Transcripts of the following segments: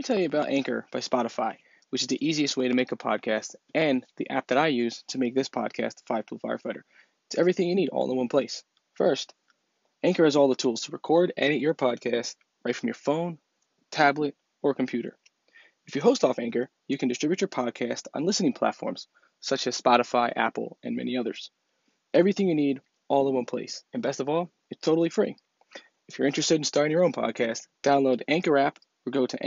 me tell you about Anchor by Spotify, which is the easiest way to make a podcast and the app that I use to make this podcast, Five Tool Firefighter. It's everything you need all in one place. First, Anchor has all the tools to record, edit your podcast right from your phone, tablet, or computer. If you host off Anchor, you can distribute your podcast on listening platforms such as Spotify, Apple, and many others. Everything you need all in one place. And best of all, it's totally free. If you're interested in starting your own podcast, download the Anchor app or go to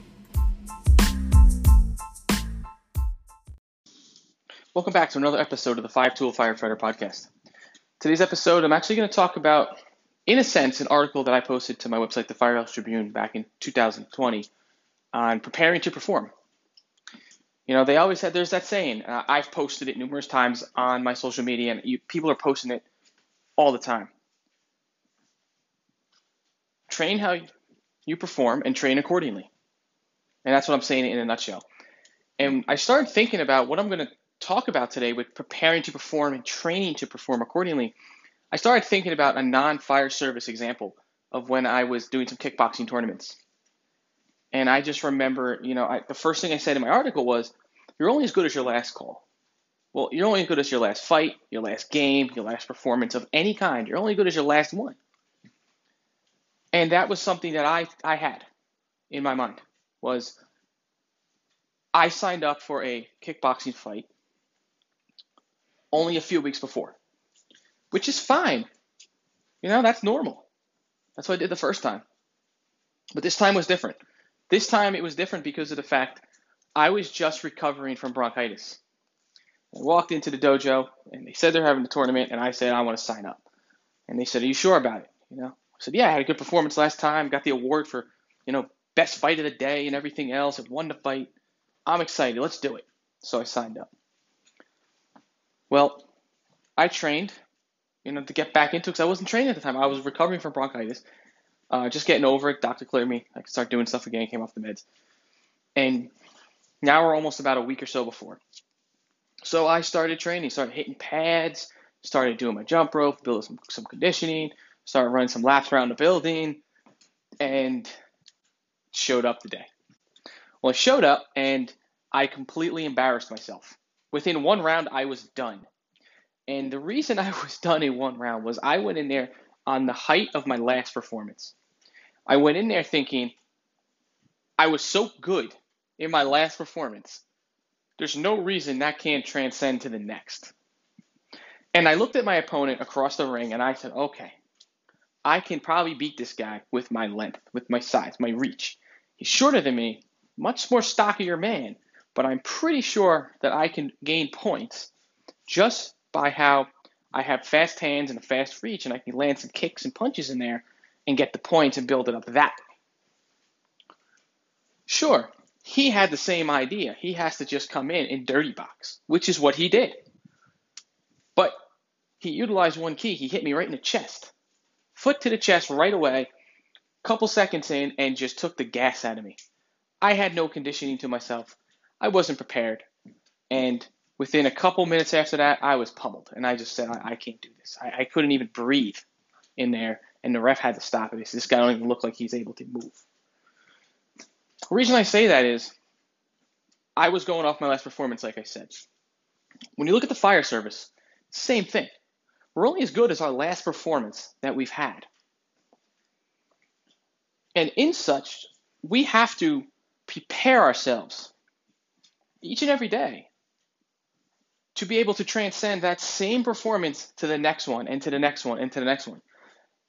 Welcome back to another episode of the Five Tool Firefighter Podcast. Today's episode, I'm actually going to talk about in a sense, an article that I posted to my website, the Firehouse Tribune, back in 2020 on preparing to perform. You know, they always said there's that saying. Uh, I've posted it numerous times on my social media, and you, people are posting it all the time. Train how you perform and train accordingly. And that's what I'm saying in a nutshell. And I started thinking about what I'm going to talk about today with preparing to perform and training to perform accordingly. I started thinking about a non fire service example of when I was doing some kickboxing tournaments. And I just remember, you know, I, the first thing I said in my article was, you're only as good as your last call. Well, you're only as good as your last fight, your last game, your last performance of any kind. You're only good as your last one. And that was something that I, I had in my mind was I signed up for a kickboxing fight only a few weeks before which is fine. You know, that's normal. That's what I did the first time. But this time was different. This time it was different because of the fact I was just recovering from bronchitis. I walked into the dojo and they said they're having a tournament and I said I want to sign up. And they said, "Are you sure about it?" You know, I said, "Yeah, I had a good performance last time. Got the award for, you know, best fight of the day and everything else. I won the fight. I'm excited. Let's do it." So I signed up. Well, I trained you know, to get back into because I wasn't training at the time. I was recovering from bronchitis, uh, just getting over it. Doctor cleared me. I could start doing stuff again. Came off the meds, and now we're almost about a week or so before. So I started training, started hitting pads, started doing my jump rope, building some some conditioning, started running some laps around the building, and showed up today. Well, I showed up and I completely embarrassed myself. Within one round, I was done. And the reason I was done in one round was I went in there on the height of my last performance. I went in there thinking I was so good in my last performance. There's no reason that can't transcend to the next. And I looked at my opponent across the ring and I said, okay, I can probably beat this guy with my length, with my size, my reach. He's shorter than me, much more stockier man, but I'm pretty sure that I can gain points just by how I have fast hands and a fast reach, and I can land some kicks and punches in there and get the points and build it up that way. Sure, he had the same idea. He has to just come in and dirty box, which is what he did. But he utilized one key. He hit me right in the chest, foot to the chest right away, couple seconds in, and just took the gas out of me. I had no conditioning to myself. I wasn't prepared. And Within a couple minutes after that, I was pummeled, and I just said, I, I can't do this. I, I, couldn't even breathe in there, and the ref had to stop it. This guy don't even look like he's able to move. The reason I say that is I was going off my last performance, like I said. When you look at the fire service, same thing. We're only as good as our last performance that we've had. And in such, we have to prepare ourselves each and every day to be able to transcend that same performance to the next one and to the next one and to the next one.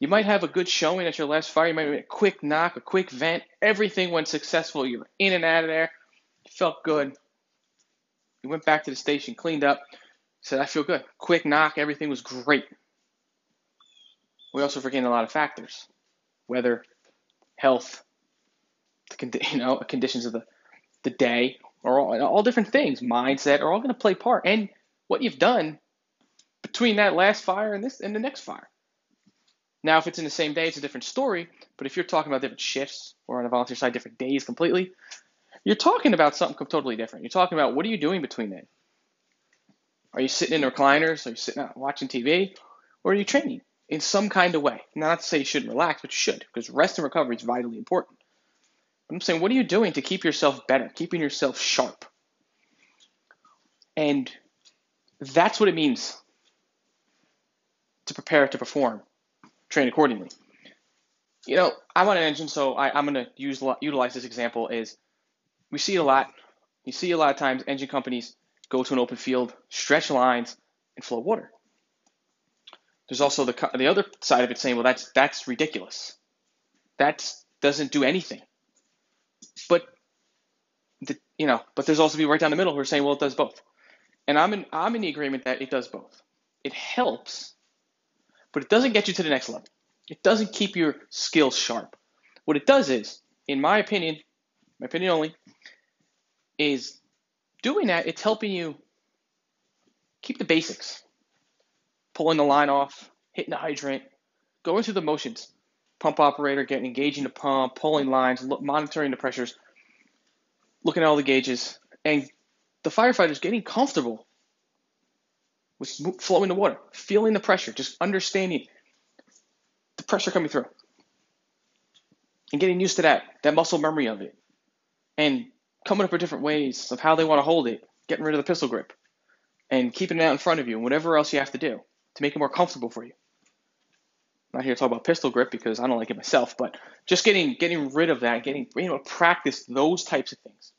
You might have a good showing at your last fire. You might have a quick knock, a quick vent. Everything went successful. You were in and out of there. You felt good. You went back to the station, cleaned up, said, I feel good. Quick knock. Everything was great. We also forget a lot of factors weather, health, you know, conditions of the, the day, or all, all different things, mindset, are all going to play part. And what you've done between that last fire and this and the next fire. Now, if it's in the same day, it's a different story. But if you're talking about different shifts or on the volunteer side, different days completely, you're talking about something totally different. You're talking about what are you doing between then? Are you sitting in recliners? Are you sitting out watching TV? Or are you training in some kind of way? Not to say you shouldn't relax, but you should, because rest and recovery is vitally important. I'm saying, what are you doing to keep yourself better, keeping yourself sharp? And that's what it means to prepare to perform, train accordingly. You know, I'm on an engine, so I, am going to use utilize this example. Is we see it a lot. You see a lot of times engine companies go to an open field, stretch lines, and flow water. There's also the the other side of it saying, well, that's that's ridiculous. That doesn't do anything. But the, you know, but there's also people right down the middle who are saying, well, it does both. And I'm in I'm in the agreement that it does both. It helps, but it doesn't get you to the next level. It doesn't keep your skills sharp. What it does is, in my opinion, my opinion only, is doing that, it's helping you keep the basics. Pulling the line off, hitting the hydrant, going through the motions. Pump operator, getting engaging the pump, pulling lines, look, monitoring the pressures, looking at all the gauges, and the firefighters getting comfortable with flowing the water, feeling the pressure, just understanding the pressure coming through, and getting used to that, that muscle memory of it, and coming up with different ways of how they want to hold it, getting rid of the pistol grip, and keeping it out in front of you, and whatever else you have to do to make it more comfortable for you. Not here to talk about pistol grip because I don't like it myself, but just getting getting rid of that, getting able to practice those types of things,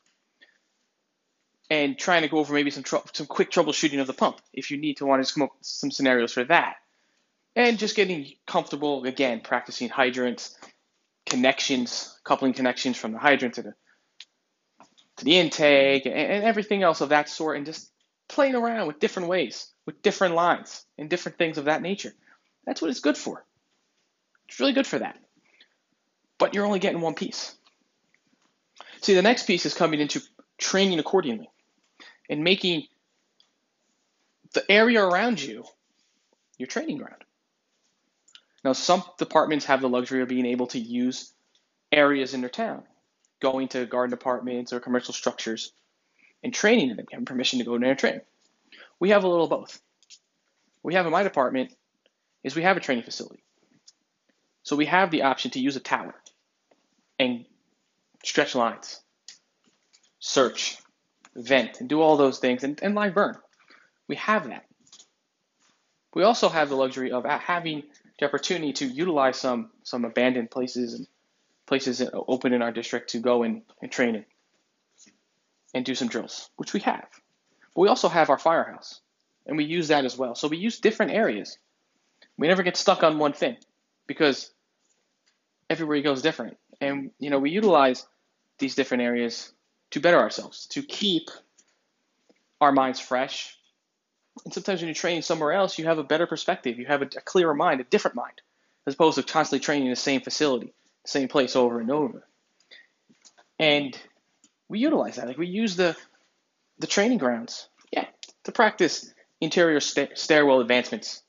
and trying to go over maybe some tr- some quick troubleshooting of the pump if you need to want to come up with some scenarios for that, and just getting comfortable again practicing hydrants, connections, coupling connections from the hydrant to the to the intake and, and everything else of that sort, and just playing around with different ways, with different lines, and different things of that nature. That's what it's good for. It's really good for that. But you're only getting one piece. See, the next piece is coming into training accordingly and making the area around you your training ground. Now, some departments have the luxury of being able to use areas in their town going to garden apartments or commercial structures and training in them, having permission to go in there and train. We have a little of both. What we have in my department is we have a training facility. So we have the option to use a tower and stretch lines, search, vent, and do all those things, and, and live burn. We have that. We also have the luxury of having the opportunity to utilize some some abandoned places and places open in our district to go and, and train in and do some drills, which we have. But we also have our firehouse, and we use that as well. So we use different areas. We never get stuck on one thing because everywhere you go is different. And you know, we utilize these different areas to better ourselves, to keep our minds fresh. And sometimes when you're training somewhere else, you have a better perspective. You have a, a clearer mind, a different mind, as opposed to constantly training in the same facility same place over and over. And we utilize that. Like we use the the training grounds, yeah, to practice interior sta- stairwell advancements,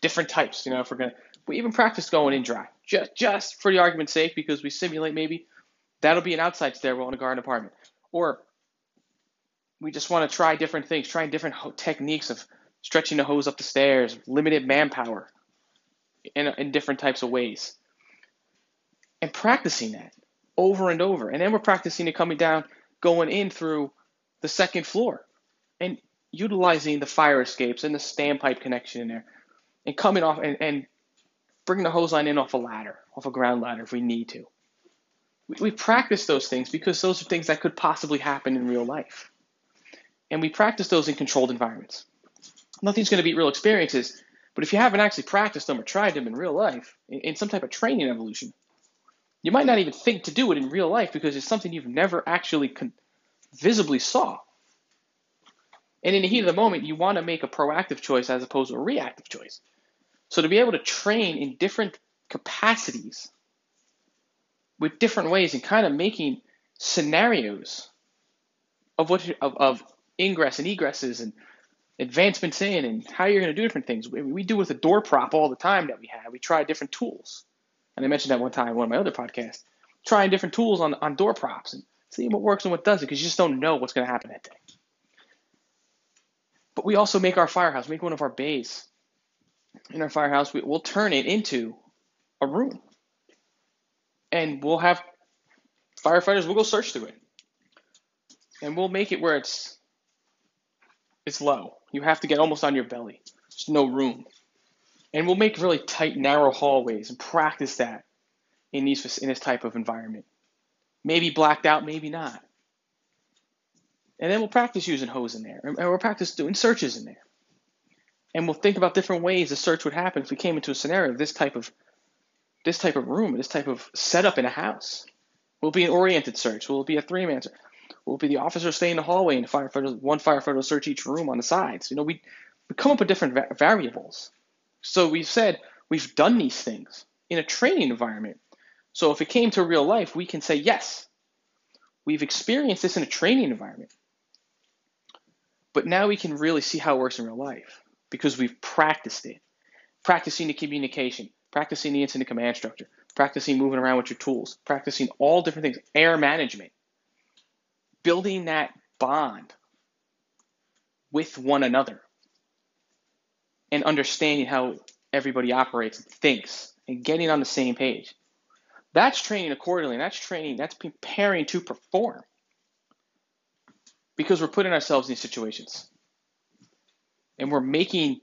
different types. You know, if we're gonna, we even practice going in dry, just just for the argument's sake, because we simulate maybe that'll be an outside stairwell in a garden apartment, or we just want to try different things, trying different ho- techniques of stretching the hose up the stairs, limited manpower, in, in different types of ways and practicing that over and over. And then we're practicing it coming down, going in through the second floor and utilizing the fire escapes and the standpipe connection in there and coming off and, and bringing the hose line in off a ladder, off a ground ladder if we need to. We, we practice those things because those are things that could possibly happen in real life. And we practice those in controlled environments. Nothing's going to beat real experiences, but if you haven't actually practiced them or tried them in real life, in, in some type of training evolution, you might not even think to do it in real life because it's something you've never actually con- visibly saw. And in the heat of the moment, you want to make a proactive choice as opposed to a reactive choice. So to be able to train in different capacities with different ways and kind of making scenarios of what of, of ingress and egresses and advancements in and how you're going to do different things. We, we do with a door prop all the time that we have. We try different tools. And I mentioned that one time in one of my other podcasts, trying different tools on, on door props and seeing what works and what doesn't because you just don't know what's going to happen that day. But we also make our firehouse, make one of our bays. In our firehouse, we, we'll turn it into a room. And we'll have firefighters, we'll go search through it. And we'll make it where it's it's low. You have to get almost on your belly. There's no room. And we'll make really tight, narrow hallways and practice that in these in this type of environment. Maybe blacked out, maybe not. And then we'll practice using hose in there, and we'll practice doing searches in there. And we'll think about different ways a search would happen if we came into a scenario of this type of this type of room, this type of setup in a house. Will be an oriented search? Will be a three-man search? Will be the officer stay in the hallway and the firefighter, one firefighter will search each room on the sides? You know, we, we come up with different va- variables. So we've said we've done these things in a training environment. So if it came to real life, we can say, yes, we've experienced this in a training environment. But now we can really see how it works in real life because we've practiced it. Practicing the communication, practicing the incident command structure, practicing moving around with your tools, practicing all different things, air management, building that bond with one another and understanding how everybody operates and thinks and getting on the same page. That's training accordingly. That's training, that's preparing to perform because we're putting ourselves in these situations and we're making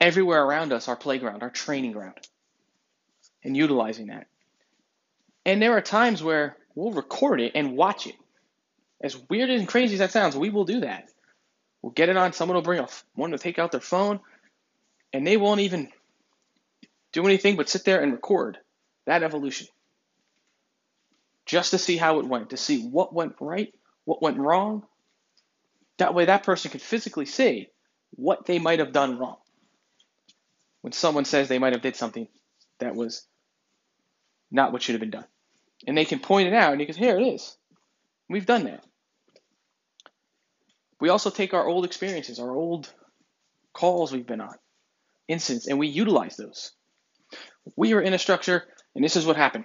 everywhere around us our playground, our training ground, and utilizing that. And there are times where we'll record it and watch it. As weird and crazy as that sounds, we will do that. We'll get it on. Someone will bring a one to take out their phone, and they won't even do anything but sit there and record that evolution, just to see how it went, to see what went right, what went wrong. That way, that person can physically see what they might have done wrong. When someone says they might have did something that was not what should have been done, and they can point it out, and you can here it is. We've done that. We also take our old experiences, our old calls we've been on, incidents, and we utilize those. We are in a structure, and this is what happened.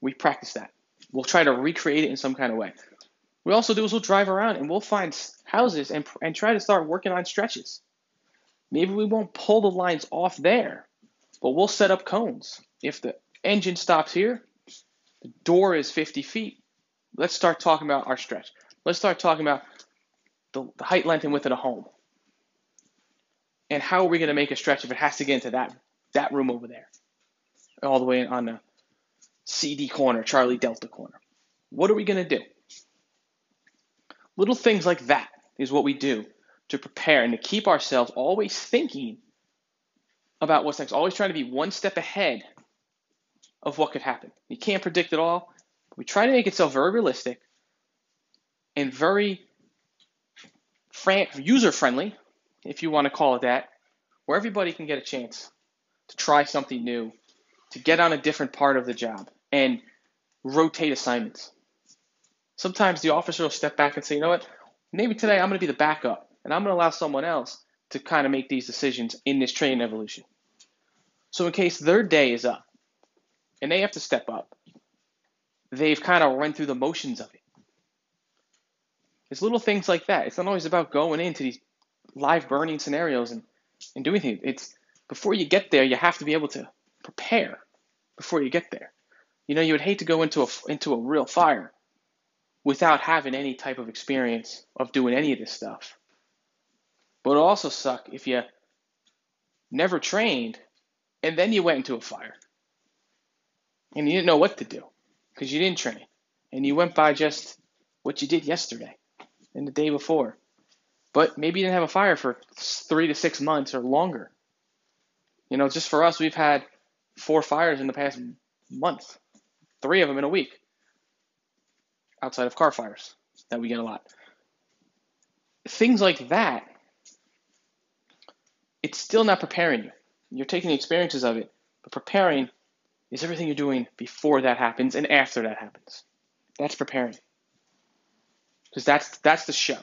We practice that. We'll try to recreate it in some kind of way. We also do is we'll drive around and we'll find houses and, and try to start working on stretches. Maybe we won't pull the lines off there, but we'll set up cones. If the engine stops here, the door is 50 feet. Let's start talking about our stretch. Let's start talking about the, the height, length, and width of the home. And how are we going to make a stretch if it has to get into that that room over there, all the way on the CD corner, Charlie Delta corner? What are we going to do? Little things like that is what we do to prepare and to keep ourselves always thinking about what's next, always trying to be one step ahead of what could happen. You can't predict it all. We try to make it so very realistic and very user friendly, if you want to call it that, where everybody can get a chance to try something new, to get on a different part of the job, and rotate assignments. Sometimes the officer will step back and say, you know what, maybe today I'm going to be the backup, and I'm going to allow someone else to kind of make these decisions in this training evolution. So, in case their day is up and they have to step up, they've kind of run through the motions of it. It's little things like that. It's not always about going into these live burning scenarios and, and doing things. It's before you get there, you have to be able to prepare before you get there. You know, you would hate to go into a into a real fire without having any type of experience of doing any of this stuff. But it also suck if you never trained and then you went into a fire and you didn't know what to do because you didn't train and you went by just what you did yesterday and the day before. But maybe you didn't have a fire for three to six months or longer. You know, just for us, we've had four fires in the past month, three of them in a week, outside of car fires that we get a lot. Things like that, it's still not preparing you. You're taking the experiences of it, but preparing is everything you're doing before that happens and after that happens. That's preparing. Because that's that's the show.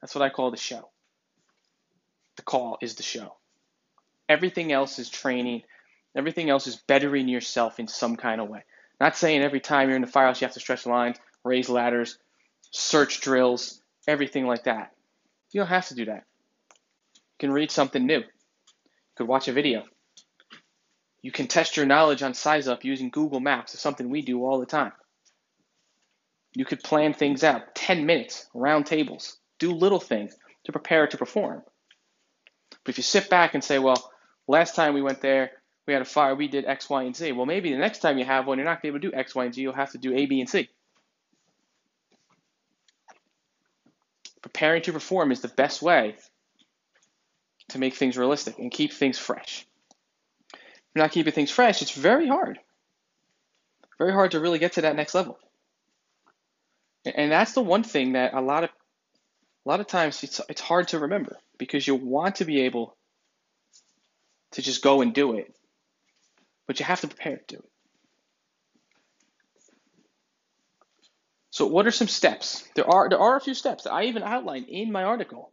That's what I call the show. The call is the show. Everything else is training. Everything else is bettering yourself in some kind of way. Not saying every time you're in the firehouse you have to stretch lines, raise ladders, search drills, everything like that. You don't have to do that. You can read something new. You could watch a video. You can test your knowledge on size up using Google Maps. It's something we do all the time. You could plan things out 10 minutes, round tables, do little things to prepare to perform. But if you sit back and say, well, last time we went there, we had a fire, we did X, Y, and Z. Well, maybe the next time you have one, you're not going to be able to do X, Y, and Z. You'll have to do A, B, and C. Preparing to perform is the best way to make things realistic and keep things fresh. If you're not keeping things fresh, it's very hard. Very hard to really get to that next level. And that's the one thing that a lot of a lot of times it's it's hard to remember because you want to be able to just go and do it, but you have to prepare to do it. So what are some steps? There are there are a few steps that I even outlined in my article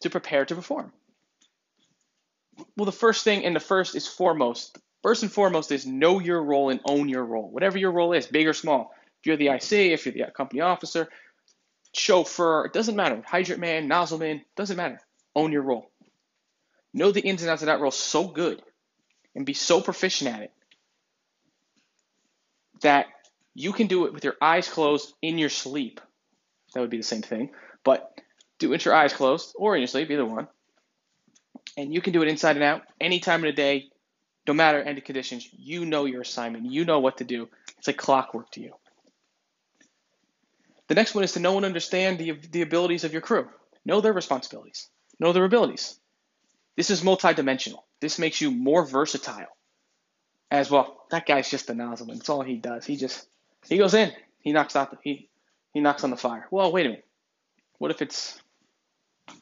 to prepare to perform. Well, the first thing and the first is foremost. First and foremost is know your role and own your role. Whatever your role is, big or small. If you're the IC, if you're the company officer, chauffeur, it doesn't matter. Hydrant man, nozzle man, doesn't matter. Own your role. Know the ins and outs of that role so good and be so proficient at it that you can do it with your eyes closed in your sleep. That would be the same thing, but do it with your eyes closed or in your sleep, either one. And you can do it inside and out any time of the day, no matter any conditions. You know your assignment. You know what to do. It's like clockwork to you. The next one is to know and understand the, the abilities of your crew. Know their responsibilities. Know their abilities. This is multidimensional. This makes you more versatile. As well, that guy's just a nozzle. That's all he does. He just he goes in. He knocks out the he he knocks on the fire. Well, wait a minute. What if it's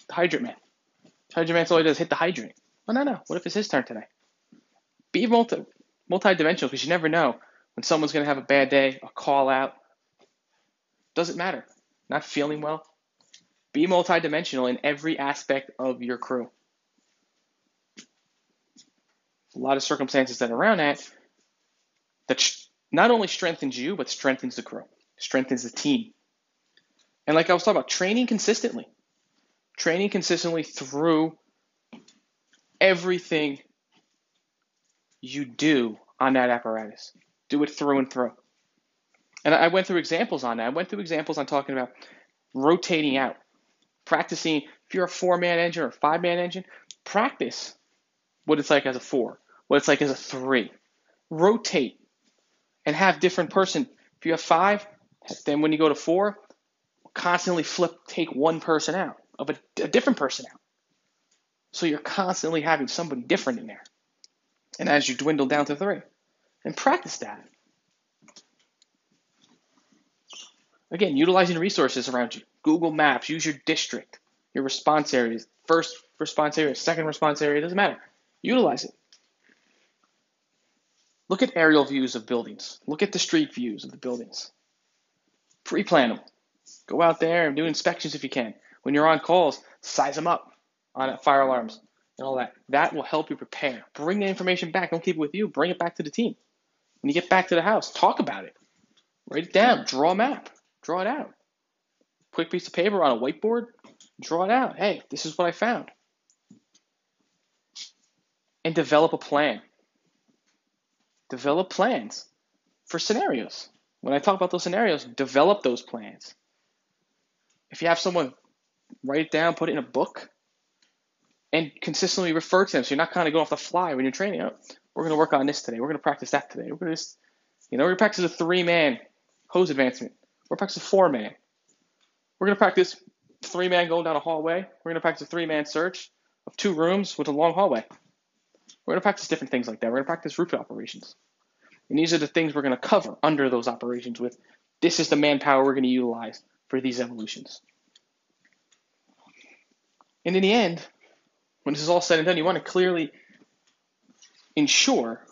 the hydrant man? Hydrant man's all he does hit the hydrant. Well, no, no. What if it's his turn today? Be multi multi-dimensional because you never know when someone's going to have a bad day, a call out, doesn't matter. Not feeling well. Be multidimensional in every aspect of your crew. A lot of circumstances that are around that that not only strengthens you, but strengthens the crew, strengthens the team. And like I was talking about, training consistently. Training consistently through everything you do on that apparatus. Do it through and through. And I went through examples on that. I went through examples on talking about rotating out, practicing. If you're a four man engine or five man engine, practice what it's like as a four, what it's like as a three. Rotate and have different person. If you have five, then when you go to four, constantly flip, take one person out of a, a different person out. So you're constantly having somebody different in there. And as you dwindle down to three, and practice that. Again, utilizing resources around you. Google Maps, use your district, your response areas, first response area, second response area, doesn't matter. Utilize it. Look at aerial views of buildings. Look at the street views of the buildings. Pre plan them. Go out there and do inspections if you can. When you're on calls, size them up on fire alarms and all that. That will help you prepare. Bring the information back. Don't keep it with you. Bring it back to the team. When you get back to the house, talk about it. Write it down. Draw a map. Draw it out. Quick piece of paper on a whiteboard, draw it out. Hey, this is what I found. And develop a plan. Develop plans for scenarios. When I talk about those scenarios, develop those plans. If you have someone, write it down, put it in a book, and consistently refer to them so you're not kind of going off the fly when you're training. Oh, we're going to work on this today. We're going to practice that today. We're going to, you know, we're practice a three man hose advancement. We're practicing four man. We're going to practice three man going down a hallway. We're going to practice a three man search of two rooms with a long hallway. We're going to practice different things like that. We're going to practice roof operations. And these are the things we're going to cover under those operations with this is the manpower we're going to utilize for these evolutions. And in the end, when this is all said and done, you want to clearly ensure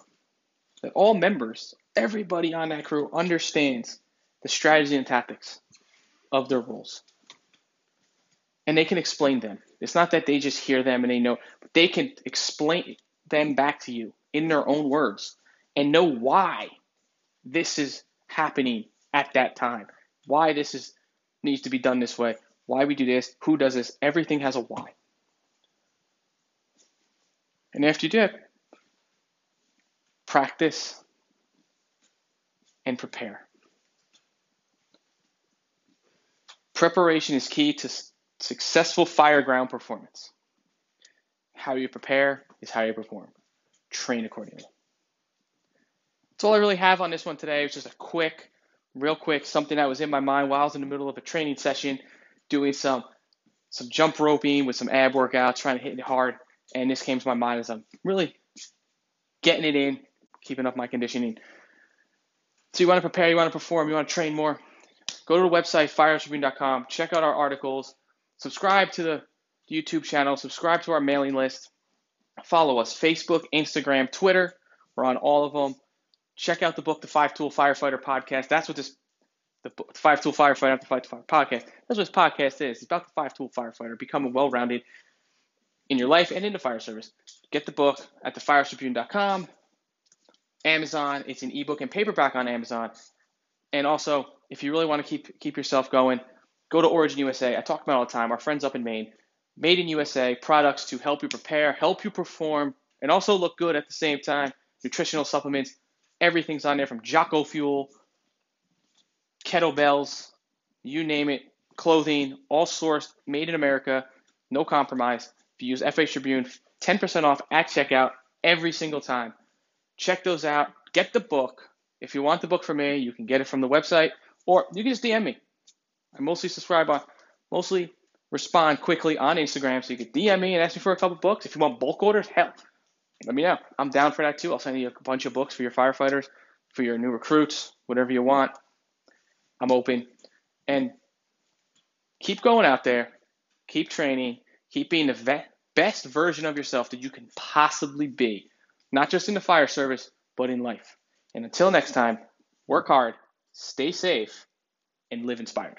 that all members, everybody on that crew understands the strategy and tactics of their roles. And they can explain them. It's not that they just hear them and they know, but they can explain them back to you in their own words and know why this is happening at that time, why this is needs to be done this way, why we do this, who does this. Everything has a why. And after you do it, practice and prepare. Preparation is key to successful fireground performance. How you prepare is how you perform. Train accordingly. That's all I really have on this one today. It's just a quick, real quick, something that was in my mind while I was in the middle of a training session, doing some some jump roping with some ab workouts, trying to hit it hard. And this came to my mind as I'm really getting it in, keeping up my conditioning. So you want to prepare, you want to perform, you want to train more. Go to the website, firetribune.com, check out our articles, subscribe to the YouTube channel, subscribe to our mailing list, follow us Facebook, Instagram, Twitter. We're on all of them. Check out the book, The Five Tool Firefighter Podcast. That's what this, the Five Tool Firefighter, the Five Tool Podcast. That's what this podcast is. It's about the Five Tool Firefighter, becoming well rounded in your life and in the fire service. Get the book at thefiretribune.com, Amazon. It's an ebook and paperback on Amazon. And also, if you really want to keep keep yourself going, go to Origin USA. I talk about all the time. Our friends up in Maine, made in USA products to help you prepare, help you perform, and also look good at the same time. Nutritional supplements, everything's on there from Jocko Fuel, kettlebells, you name it, clothing, all sourced, made in America, no compromise. If you use FH Tribune, 10% off at checkout every single time. Check those out. Get the book. If you want the book from me, you can get it from the website or you can just DM me. I mostly subscribe on, mostly respond quickly on Instagram. So you can DM me and ask me for a couple books. If you want bulk orders, hell, let me know. I'm down for that too. I'll send you a bunch of books for your firefighters, for your new recruits, whatever you want. I'm open. And keep going out there. Keep training. Keep being the vet, best version of yourself that you can possibly be, not just in the fire service, but in life. And until next time, work hard, stay safe, and live inspired.